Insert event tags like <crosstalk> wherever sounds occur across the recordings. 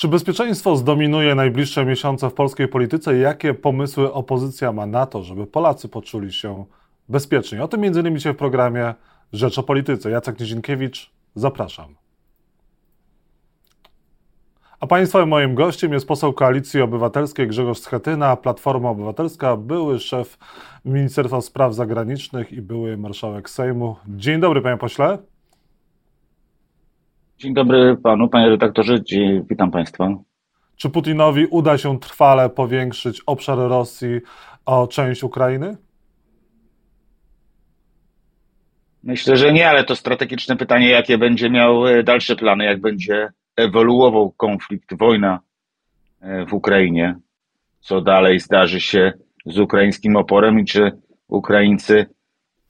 Czy bezpieczeństwo zdominuje najbliższe miesiące w polskiej polityce? Jakie pomysły opozycja ma na to, żeby Polacy poczuli się bezpiecznie? O tym między innymi w programie Rzecz o Polityce. Jacek Nizinkiewicz, zapraszam. A Państwa moim gościem jest poseł Koalicji Obywatelskiej Grzegorz Schetyna, Platforma Obywatelska, były szef Ministerstwa Spraw Zagranicznych i były marszałek Sejmu. Dzień dobry, panie pośle. Dzień dobry panu, panie redaktorze, Dzień, witam państwa. Czy Putinowi uda się trwale powiększyć obszar Rosji o część Ukrainy? Myślę, że nie, ale to strategiczne pytanie, jakie będzie miał e, dalsze plany, jak będzie ewoluował konflikt, wojna e, w Ukrainie, co dalej zdarzy się z ukraińskim oporem i czy Ukraińcy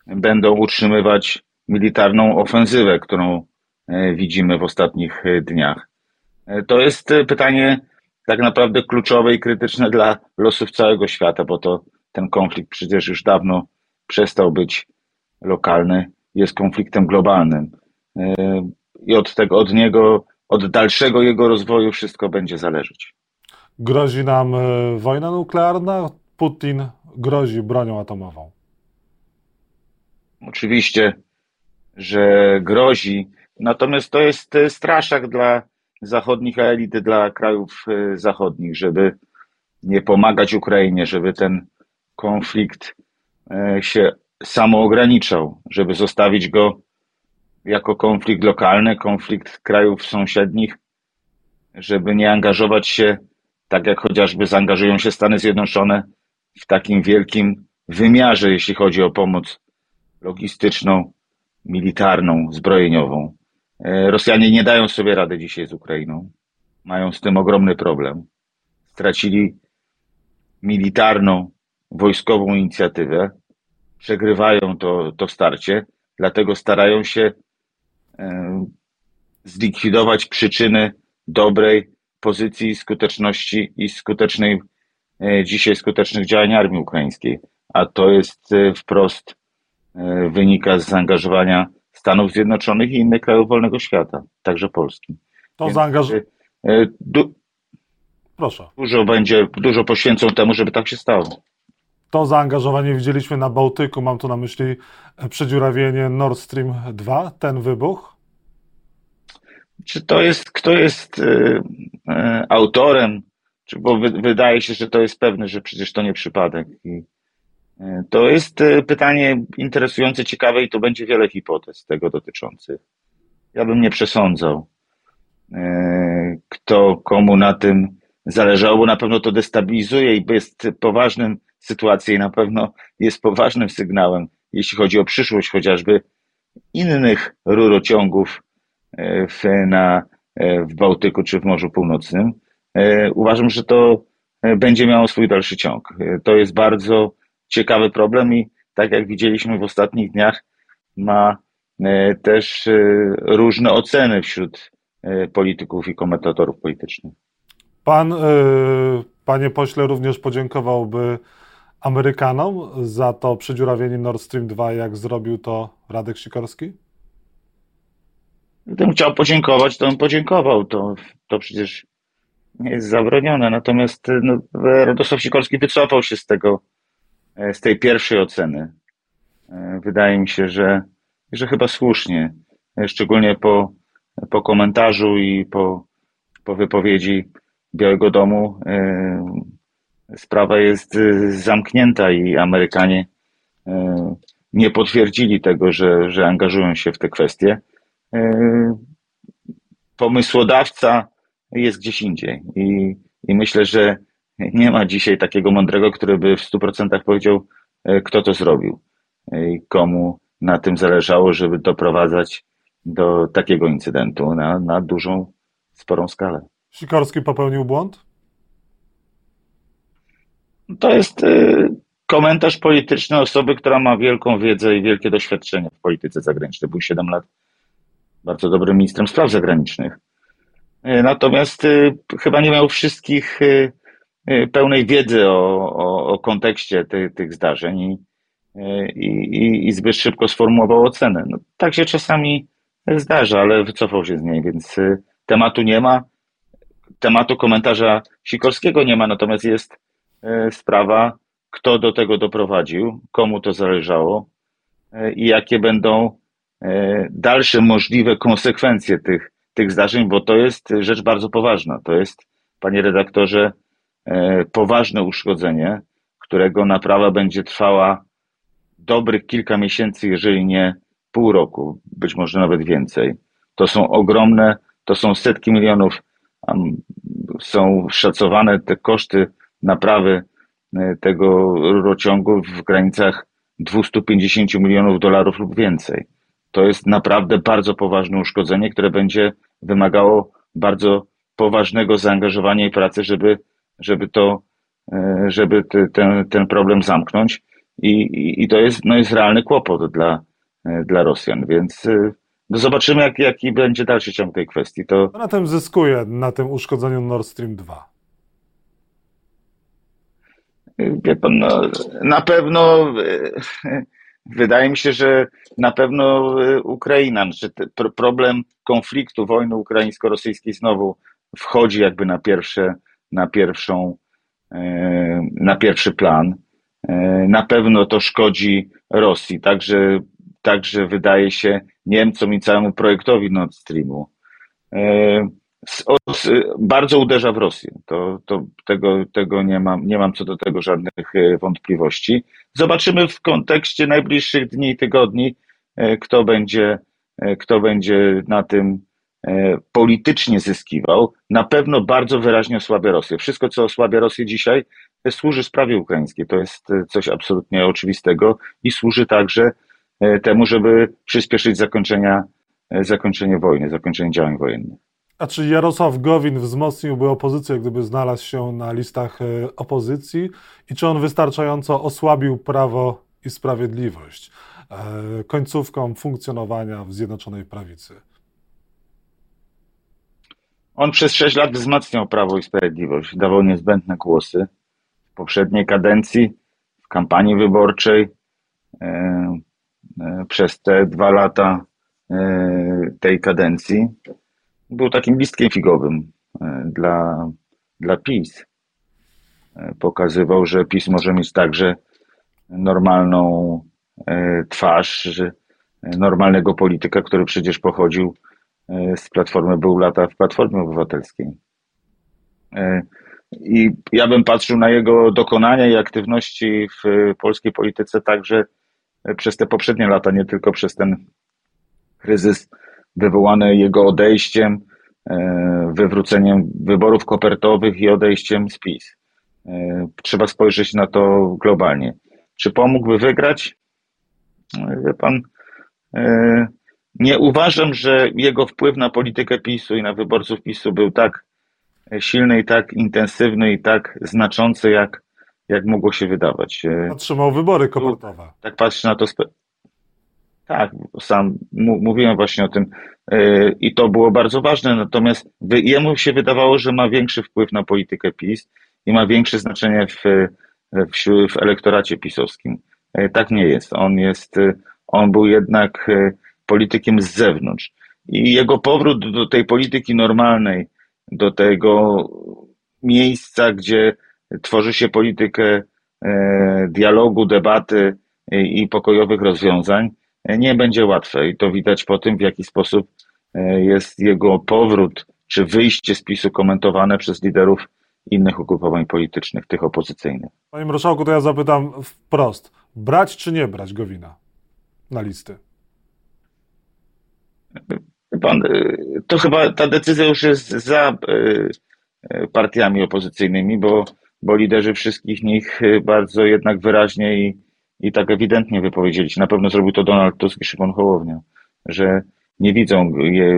będą utrzymywać militarną ofensywę, którą widzimy w ostatnich dniach. To jest pytanie tak naprawdę kluczowe i krytyczne dla losów całego świata, bo to ten konflikt przecież już dawno przestał być lokalny jest konfliktem globalnym. E, I od tego, od niego, od dalszego jego rozwoju wszystko będzie zależeć. Grozi nam e, wojna nuklearna, Putin grozi bronią atomową. Oczywiście, że grozi. Natomiast to jest e, straszak dla zachodnich elit, dla krajów zachodnich, żeby nie pomagać Ukrainie, żeby ten konflikt się samoograniczał, żeby zostawić go jako konflikt lokalny, konflikt krajów sąsiednich, żeby nie angażować się, tak jak chociażby zaangażują się Stany Zjednoczone, w takim wielkim wymiarze, jeśli chodzi o pomoc logistyczną, militarną, zbrojeniową. E, Rosjanie nie dają sobie rady dzisiaj z Ukrainą. Mają z tym ogromny problem. Stracili militarną, wojskową inicjatywę przegrywają to, to starcie, dlatego starają się e, zlikwidować przyczyny dobrej pozycji, skuteczności i skutecznej, e, dzisiaj skutecznych działań armii ukraińskiej. A to jest wprost wynika z zaangażowania Stanów Zjednoczonych i innych krajów wolnego świata, także Polski. To zaangażowanie. Du- Proszę. Dużo będzie, dużo poświęcą temu, żeby tak się stało. To zaangażowanie widzieliśmy na Bałtyku, mam tu na myśli e, przedziurawienie Nord Stream 2, ten wybuch? Czy to jest, kto jest y, y, autorem, czy, bo wy, wydaje się, że to jest pewne, że przecież to nie przypadek. I, y, to jest pytanie interesujące, ciekawe i to będzie wiele hipotez tego dotyczących. Ja bym nie przesądzał, kto komu na tym zależało, bo na pewno to destabilizuje i jest poważnym sytuację i na pewno jest poważnym sygnałem, jeśli chodzi o przyszłość chociażby innych rurociągów e, w, na, e, w Bałtyku czy w Morzu Północnym. E, uważam, że to będzie miało swój dalszy ciąg. To jest bardzo ciekawy problem i tak jak widzieliśmy w ostatnich dniach, ma też różne oceny wśród polityków i komentatorów politycznych. Pan, panie pośle, również podziękowałby Amerykanom za to przedziurawienie Nord Stream 2, jak zrobił to Radek Sikorski? Gdybym chciał podziękować, to bym podziękował. To, to przecież nie jest zabronione. Natomiast no, Radosław Sikorski wycofał się z tego, e, z tej pierwszej oceny. E, wydaje mi się, że, że chyba słusznie, e, szczególnie po, po komentarzu i po, po wypowiedzi Białego Domu sprawa jest zamknięta i Amerykanie nie potwierdzili tego, że, że angażują się w te kwestie. Pomysłodawca jest gdzieś indziej i, i myślę, że nie ma dzisiaj takiego mądrego, który by w 100% powiedział, kto to zrobił i komu na tym zależało, żeby doprowadzać do takiego incydentu na, na dużą, sporą skalę. Sikorski popełnił błąd? To jest y, komentarz polityczny osoby, która ma wielką wiedzę i wielkie doświadczenie w polityce zagranicznej. Był 7 lat bardzo dobrym ministrem spraw zagranicznych. Y, natomiast y, chyba nie miał wszystkich pełnej wiedzy o, o, o kontekście ty, tych zdarzeń i, i, i zbyt szybko sformułował ocenę. No, tak się czasami zdarza, ale wycofał się z niej, więc tematu nie ma. tematu komentarza Sikorskiego nie ma, natomiast jest sprawa, kto do tego doprowadził, komu to zależało i jakie będą dalsze możliwe konsekwencje tych, tych zdarzeń, bo to jest rzecz bardzo poważna. To jest, panie redaktorze, poważne uszkodzenie, którego naprawa będzie trwała dobrych kilka miesięcy, jeżeli nie pół roku, być może nawet więcej. To są ogromne, to są setki milionów, są szacowane te koszty naprawy e, tego rurociągu w granicach 250 milionów dolarów lub więcej. To jest naprawdę bardzo poważne uszkodzenie, które będzie wymagało bardzo poważnego zaangażowania i pracy, żeby, żeby to, e, żeby ten, ten problem zamknąć. I, i, i to jest, no jest realny kłopot dla, e, dla Rosjan, więc no zobaczymy, jak, jaki będzie dalszy ciąg tej kwestii. To... Na tym zyskuje, na tym uszkodzeniu Nord Stream 2. Wie pan, no, na pewno wydaje mi się, że na pewno Ukraina, że problem konfliktu, wojny ukraińsko-rosyjskiej znowu wchodzi jakby na pierwsze, na pierwszą, e, na pierwszy plan. E, na pewno to szkodzi Rosji, także także wydaje się Niemcom i całemu projektowi Nord Streamu. E, bardzo uderza w Rosję. To, to tego, tego nie, mam, nie mam co do tego żadnych wątpliwości. Zobaczymy w kontekście najbliższych dni i tygodni, kto będzie, kto będzie na tym politycznie zyskiwał. Na pewno bardzo wyraźnie osłabia Rosję. Wszystko, co osłabia Rosję dzisiaj, służy sprawie ukraińskiej. To jest coś absolutnie oczywistego i służy także E, temu, żeby przyspieszyć zakończenia, e, zakończenie wojny, zakończenie działań wojennych. A czy Jarosław Gowin wzmocniłby opozycję, gdyby znalazł się na listach e, opozycji? I czy on wystarczająco osłabił prawo i sprawiedliwość końcówką funkcjonowania w Zjednoczonej Prawicy? On przez sześć lat wzmacniał prawo i sprawiedliwość, dawał niezbędne głosy. W poprzedniej kadencji, w kampanii wyborczej, E, przez te dwa lata e, tej kadencji był takim listkiem figowym e, dla, dla PiS. Pokazywał, że PiS może mieć także normalną twarz, normalnego polityka, który przecież pochodził z Platformy, był lata w Platformie Obywatelskiej. I ja bym patrzył na jego dokonania i aktywności w polskiej polityce także przez te poprzednie lata, nie tylko przez ten kryzys wywołany jego odejściem, e, wywróceniem wyborów kopertowych i odejściem z PiS. E, trzeba spojrzeć na to globalnie. Czy pomógłby wygrać? Wie pan, e, nie uważam, że jego wpływ na politykę PiSu i na wyborców PiSu był tak silny i tak intensywny i tak znaczący, jak jak mogło się wydawać. Otrzymał wybory kopertowe. Tak patrzę na to. Tak, sam mówiłem właśnie o tym e, i to było bardzo ważne, natomiast jemu się wydawało, że ma większy wpływ na politykę PiS i ma większe znaczenie w, w, w elektoracie pisowskim. E, tak nie jest. On jest, e, on był jednak politykiem z zewnątrz i jego powrót do tej polityki normalnej, do tego miejsca, gdzie tworzy się politykę e, dialogu, debaty i pokojowych rozwiązań, e, nie będzie łatwe. I to widać po tym, w jaki sposób e, jest jego powrót czy wyjście z PiSu komentowane przez liderów innych ugrupowań politycznych, tych opozycyjnych. Panie marszałku, to ja zapytam wprost. Brać czy nie brać Gowina na listy? Pan, to chyba ta decyzja już jest za partiami opozycyjnymi, bo bo liderzy wszystkich nich y, bardzo jednak wyraźnie i, i tak ewidentnie wypowiedzieli się. Na pewno zrobił to Donald Tusk i Szymon Hołownia, że nie widzą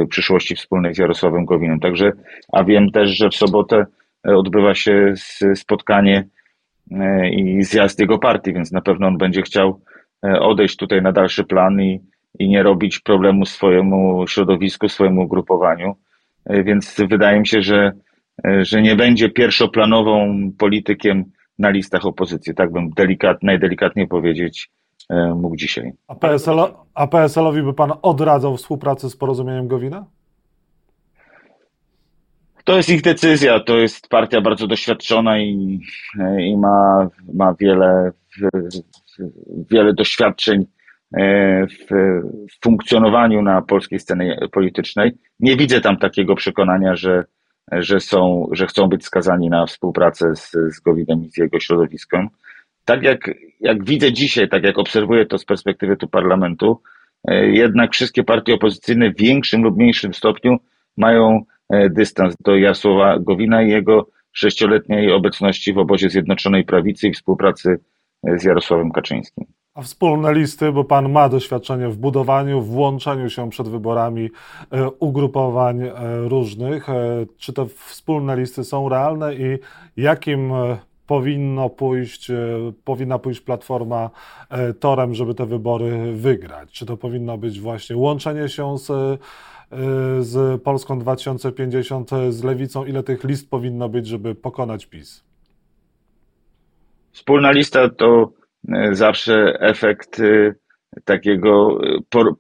przyszłości wspólnej z Jarosławem Gowinem. Także, a wiem też, że w sobotę odbywa się spotkanie i zjazd jego partii, więc na pewno on będzie chciał odejść tutaj na dalszy plan i, i nie robić problemu swojemu środowisku, swojemu ugrupowaniu. Więc wydaje mi się, że E, że nie będzie pierwszoplanową politykiem na listach opozycji. Tak bym delikat, najdelikatniej powiedzieć e, mógł dzisiaj. A, PSL, a PSL-owi by pan odradzał współpracę z porozumieniem Gowina? To jest ich decyzja. To jest partia bardzo doświadczona i, i ma, ma wiele, wiele doświadczeń e, w funkcjonowaniu na polskiej scenie politycznej. Nie widzę tam takiego przekonania, że, że, są, że chcą być skazani na współpracę z, z Gowinem i z jego środowiskiem. Tak jak, jak widzę dzisiaj, tak jak obserwuję to z perspektywy tu parlamentu, e, jednak wszystkie partie opozycyjne w większym lub mniejszym stopniu mają e, dystans do Jasłowa Gowina i jego sześcioletniej obecności w obozie Zjednoczonej Prawicy i współpracy e, z Jarosławem Kaczyńskim. A wspólne listy, bo pan ma doświadczenie w budowaniu, w włączaniu się przed wyborami ugrupowań różnych. Czy te wspólne listy są realne i jakim powinno pójść, e, powinna pójść Platforma e, torem, żeby te wybory wygrać? Czy to powinno być właśnie łączenie się z, e, z Polską 2050, z Lewicą? Ile tych list powinno być, żeby pokonać PiS? Wspólna lista to zawsze efekt takiego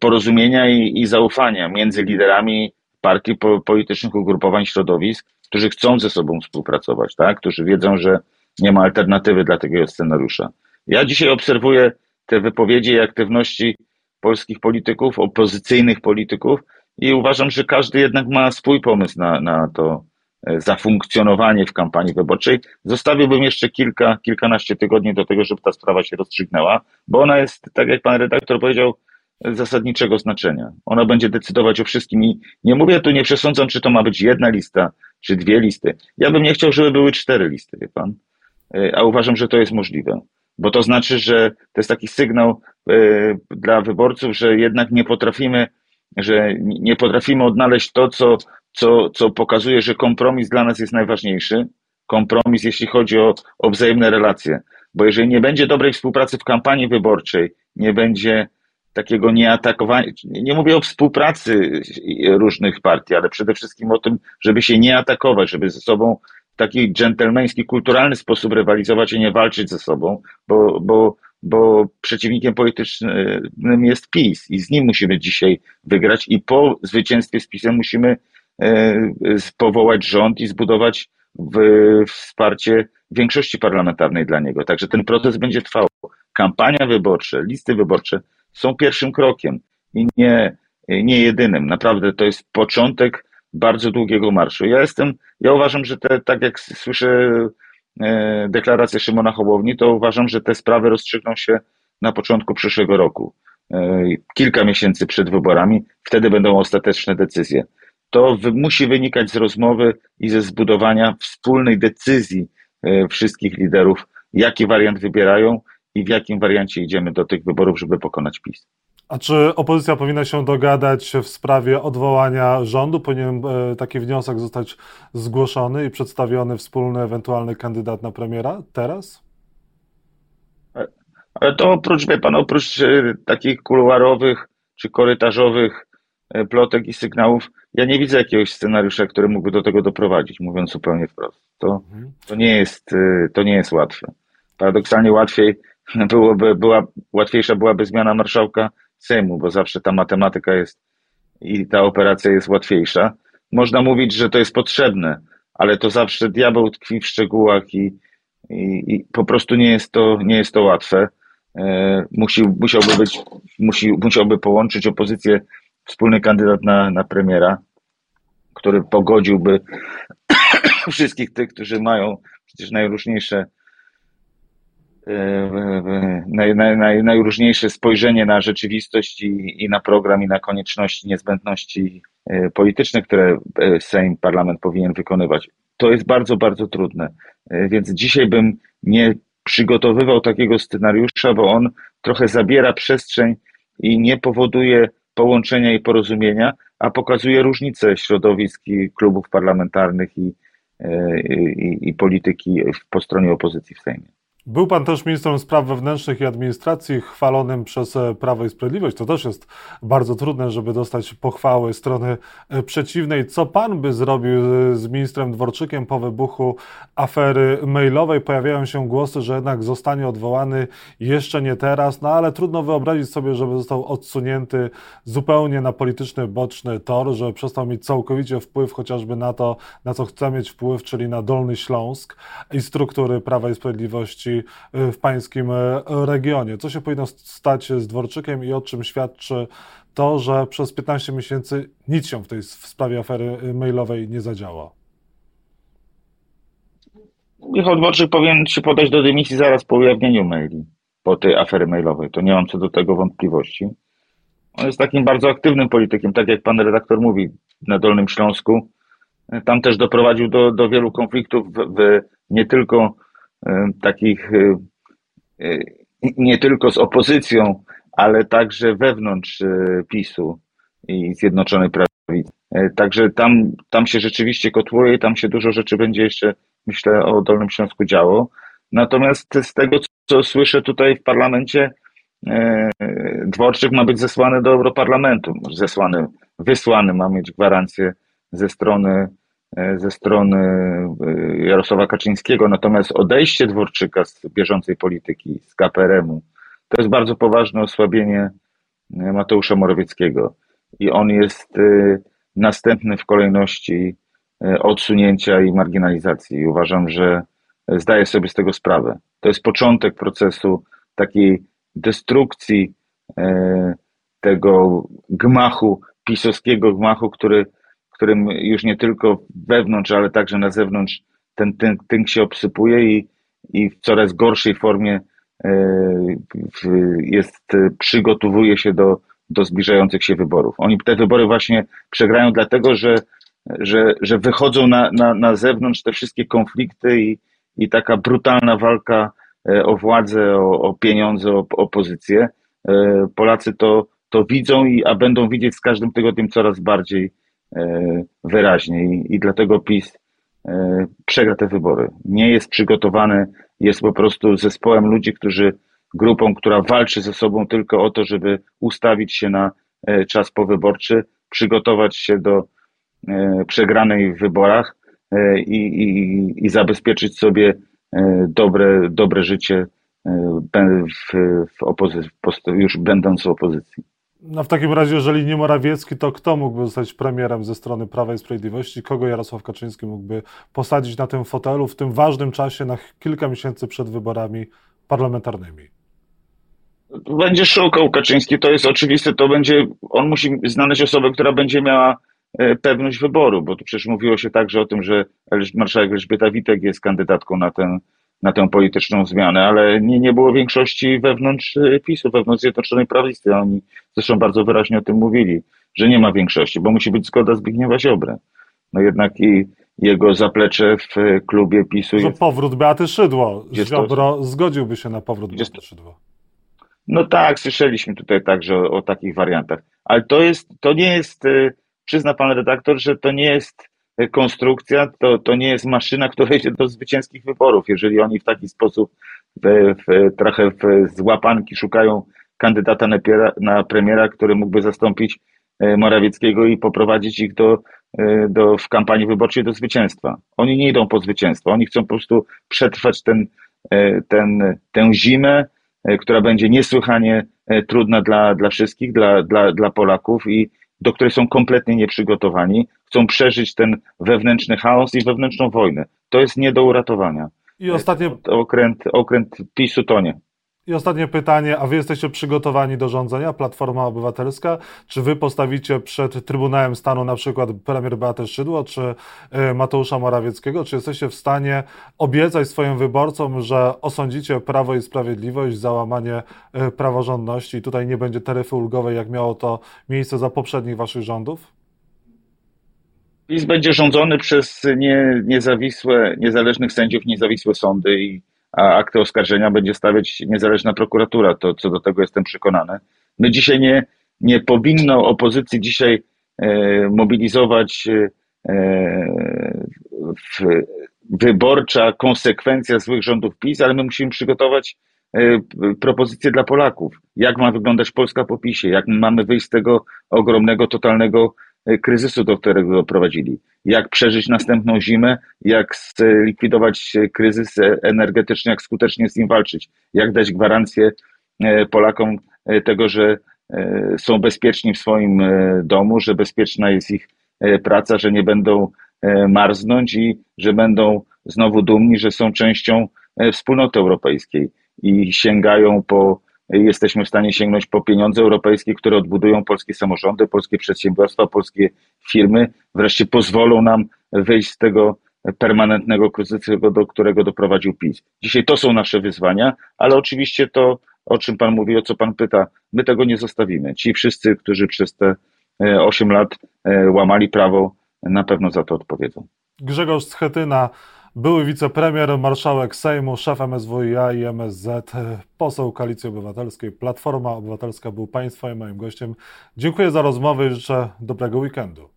porozumienia i, i zaufania między liderami partii politycznych, ugrupowań, środowisk, którzy chcą ze sobą współpracować, tak? którzy wiedzą, że nie ma alternatywy dla takiego scenariusza. Ja dzisiaj obserwuję te wypowiedzi i aktywności polskich polityków, opozycyjnych polityków i uważam, że każdy jednak ma swój pomysł na, na to e, zafunkcjonowanie w kampanii wyborczej. Zostawiłbym jeszcze kilka, kilkanaście tygodni do tego, żeby ta sprawa się rozstrzygnęła, bo ona jest, tak jak pan redaktor powiedział, zasadniczego znaczenia. Ona będzie decydować o wszystkim i nie mówię tu, nie przesądzam, czy to ma być jedna lista, czy dwie listy. Ja bym nie chciał, żeby były cztery listy, wie pan. E, a uważam, że to jest możliwe. Bo to znaczy, że to jest taki sygnał e, dla wyborców, że jednak nie potrafimy, że nie potrafimy odnaleźć to, co, co, co pokazuje, że kompromis dla nas jest najważniejszy. Kompromis, jeśli chodzi o, o wzajemne relacje. Bo jeżeli nie będzie dobrej współpracy w kampanii wyborczej, nie będzie takiego nieatakowania, nie mówię o współpracy różnych partii, ale przede wszystkim o tym, żeby się nie atakować, żeby ze sobą w taki dżentelmeński, kulturalny sposób rywalizować i nie walczyć ze sobą, bo, bo, bo przeciwnikiem politycznym jest PiS i z nim musimy dzisiaj wygrać i po zwycięstwie z PiSem musimy powołać rząd i zbudować wsparcie większości parlamentarnej dla niego. Także ten proces będzie trwał. Kampania wyborcza, listy wyborcze są pierwszym krokiem i nie, nie jedynym. Naprawdę to jest początek bardzo długiego marszu. Ja jestem, ja uważam, że te, tak jak słyszę e, deklarację Szymona Hołowni, to uważam, że te sprawy rozstrzygną się na początku przyszłego roku. E, kilka miesięcy przed wyborami, wtedy będą ostateczne decyzje. To musi wynikać z rozmowy i ze zbudowania wspólnej decyzji e, wszystkich liderów, jaki wariant wybierają i w jakim wariancie idziemy do tych wyborów, żeby pokonać PiS. A czy opozycja powinna się dogadać w sprawie odwołania rządu? Powinien e, taki wniosek zostać zgłoszony i przedstawiony wspólny ewentualny kandydat na premiera teraz? Ale to oprócz, wie pan, oprócz e, takich kuluarowych czy korytarzowych e, plotek i sygnałów, ja nie widzę jakiegoś scenariusza, który mógłby do tego doprowadzić, mówiąc zupełnie wprost. To, mhm. to, nie, jest, to nie jest łatwe. Paradoksalnie łatwiej <laughs> byłoby, była, łatwiejsza byłaby zmiana marszałka Sejmu, bo zawsze ta matematyka jest i ta operacja jest łatwiejsza. Można mówić, że to jest potrzebne, ale to zawsze diabeł tkwi w szczegółach i, i, i po prostu nie jest to, nie jest to łatwe. E, musi, musiałby być, musi, musiałby połączyć opozycję wspólny kandydat na, na premiera, który pogodziłby <coughs> wszystkich tych, którzy mają przecież najróżniejsze naj, naj, najróżniejsze spojrzenie na rzeczywistość i, i na program, i na konieczności, niezbędności e, polityczne, które e, Sejm, parlament powinien wykonywać. To jest bardzo, bardzo trudne. E, więc dzisiaj bym nie przygotowywał takiego scenariusza, bo on trochę zabiera przestrzeń i nie powoduje połączenia i porozumienia, a pokazuje różnice środowisk i klubów parlamentarnych i, i, i polityki po stronie opozycji w Sejmie. Był pan też ministrem spraw wewnętrznych i administracji, chwalonym przez e, Prawo i Sprawiedliwość. To też jest bardzo trudne, żeby dostać pochwały strony e, przeciwnej. Co pan by zrobił e, z ministrem Dworczykiem po wybuchu afery mailowej? Pojawiają się głosy, że jednak zostanie odwołany jeszcze nie teraz, no ale trudno wyobrazić sobie, żeby został odsunięty zupełnie na polityczny boczny tor, że przestał mieć całkowicie wpływ chociażby na to, na co chce mieć wpływ, czyli na Dolny Śląsk i struktury Prawa i Sprawiedliwości Y, w pańskim y, regionie. Co się powinno stać z Dworczykiem i o czym świadczy to, że przez 15 miesięcy nic się w tej w sprawie afery y, mailowej nie zadziało? Michał Dworczyk powinien się podać do dymisji zaraz po ujawnieniu maili, po tej afery mailowej. To nie mam co do tego wątpliwości. On jest takim bardzo aktywnym politykiem, tak jak pan redaktor mówi, na Dolnym Śląsku. Tam też doprowadził do, do wielu konfliktów w, w nie tylko E, takich e, e, nie tylko z opozycją, ale także wewnątrz PiSu i Zjednoczonej Prawicy. Także tam, tam się rzeczywiście kotłuje, tam się dużo rzeczy będzie jeszcze, myślę, o Dolnym Śląsku działo. Natomiast z tego, co słyszę tutaj w parlamencie, Dworczyk ma być zesłany do Europarlamentu. Zesłany, wysłany, ma mieć gwarancję ze strony ze strony e, Jarosława Kaczyńskiego, natomiast odejście Dworczyka z bieżącej polityki, z KPRM-u, to jest bardzo poważne osłabienie e, Mateusza Morawieckiego i on jest następny w kolejności odsunięcia i marginalizacji. I uważam, że zdaję sobie z tego sprawę. To jest początek procesu takiej destrukcji tego gmachu, pisowskiego gmachu, który którym już nie tylko wewnątrz, ale także na zewnątrz ten tynk, tynk się obsypuje i, i w coraz gorszej formie e, jest, przygotowuje się do, do zbliżających się wyborów. Oni te wybory właśnie przegrają dlatego, że, że, że wychodzą na, na, na zewnątrz te wszystkie konflikty i, i taka brutalna walka e, o władzę, o, o pieniądze, o, o pozycję. E, Polacy to, to widzą, i, a będą widzieć z każdym tygodniem coraz bardziej E, wyraźnie i, dlatego PiS e, przegra te wybory. Nie jest przygotowany, jest po prostu zespołem ludzi, którzy, grupą, która walczy ze sobą tylko o to, żeby ustawić się na e, czas powyborczy, przygotować się do przegranej w wyborach i, i, i zabezpieczyć sobie dobre, dobre życie w, w opozycji, już będąc w opozycji. No w takim razie, jeżeli nie Morawiecki, to kto mógłby zostać premierem ze strony Prawa i Sprawiedliwości? Kogo Jarosław Kaczyński mógłby posadzić na tym fotelu w tym ważnym czasie, na kilka miesięcy przed wyborami parlamentarnymi? Będzie szukał Kaczyński, to jest oczywiste, to będzie, on musi znaleźć osobę, która będzie miała e, pewność wyboru, bo tu przecież mówiło się także o tym, że marszałek Elżbieta Witek jest kandydatką na ten na tę polityczną zmianę, ale nie, nie było większości wewnątrz y, PiSu, wewnątrz Zjednoczonej Prawicy. Oni zresztą bardzo wyraźnie o tym mówili, że nie ma większości, bo musi być zgoda Zbigniewa Ziobry. No jednak i jego zaplecze w klubie PiSu Że jest... powrót Beaty Szydło. Ziobro to... zgodziłby się na powrót Beaty Szydło. No tak, słyszeliśmy tutaj także o, o, takich wariantach. Ale to jest, to nie jest, y, przyzna pan redaktor, że to nie jest konstrukcja to, to nie jest maszyna, która idzie do zwycięskich wyborów. Jeżeli oni w taki sposób w, w, trochę w, z łapanki szukają kandydata na, na premiera, który mógłby zastąpić e, Morawieckiego i poprowadzić ich do, e, do, w kampanii wyborczej do zwycięstwa. Oni nie idą po zwycięstwo, oni chcą po prostu przetrwać ten, e, ten, tę zimę, która będzie niesłychanie trudna dla, dla wszystkich, dla, dla, dla Polaków i, do której są kompletnie nieprzygotowani, chcą przeżyć ten wewnętrzny chaos i wewnętrzną wojnę. To jest nie do uratowania. I ostatnie... Okręt, okręt PiSu tonie. I ostatnie pytanie, a wy jesteście przygotowani do rządzenia, Platforma Obywatelska? Czy wy postawicie przed Trybunałem Stanu na przykład premier Beatę Szydło, czy e, Mateusza Morawieckiego? Czy jesteście w stanie obiecać swoim wyborcom, że osądzicie Prawo i Sprawiedliwość za łamanie e, praworządności i tutaj nie będzie taryfy ulgowej, jak miało to miejsce za poprzednich waszych rządów? PiS będzie rządzony przez nie, niezawisłe, niezależnych sędziów, niezawisłe sądy i a akty oskarżenia będzie stawiać niezależna prokuratura. To co do tego jestem przekonany. My dzisiaj nie, nie powinno opozycji dzisiaj e, mobilizować e, w, wyborcza konsekwencja złych rządów PiS, ale my musimy przygotować e, propozycje dla Polaków. Jak ma wyglądać Polska po PiSie? Jak mamy wyjść z tego ogromnego, totalnego e, kryzysu, do którego doprowadzili? Jak przeżyć następną zimę? Jak zlikwidować kryzys energetyczny? Jak skutecznie z nim walczyć? Jak dać gwarancję Polakom tego, że są bezpieczni w swoim domu, że bezpieczna jest ich praca, że nie będą E, marznąć i że będą znowu dumni, że są częścią e, wspólnoty europejskiej i sięgają po, jesteśmy w stanie sięgnąć po pieniądze europejskie, które odbudują polskie samorządy, polskie przedsiębiorstwa, polskie firmy, wreszcie pozwolą nam wyjść z tego permanentnego kryzysu, do którego doprowadził PiS. Dzisiaj to są nasze wyzwania, ale oczywiście to, o czym Pan mówi, o co Pan pyta, my tego nie zostawimy. Ci wszyscy, którzy przez te 8 e, lat łamali prawo, na pewno za to odpowiedzą. Grzegorz Schetyna, były wicepremier, marszałek Sejmu, szef MSWiA i MSZ, poseł Koalicji Obywatelskiej, Platforma Obywatelska był Państwa i moim gościem. Dziękuję za rozmowę i życzę dobrego weekendu.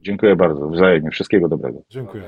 Dziękuję bardzo, wzajemnie. Wszystkiego dobrego. Dziękuję.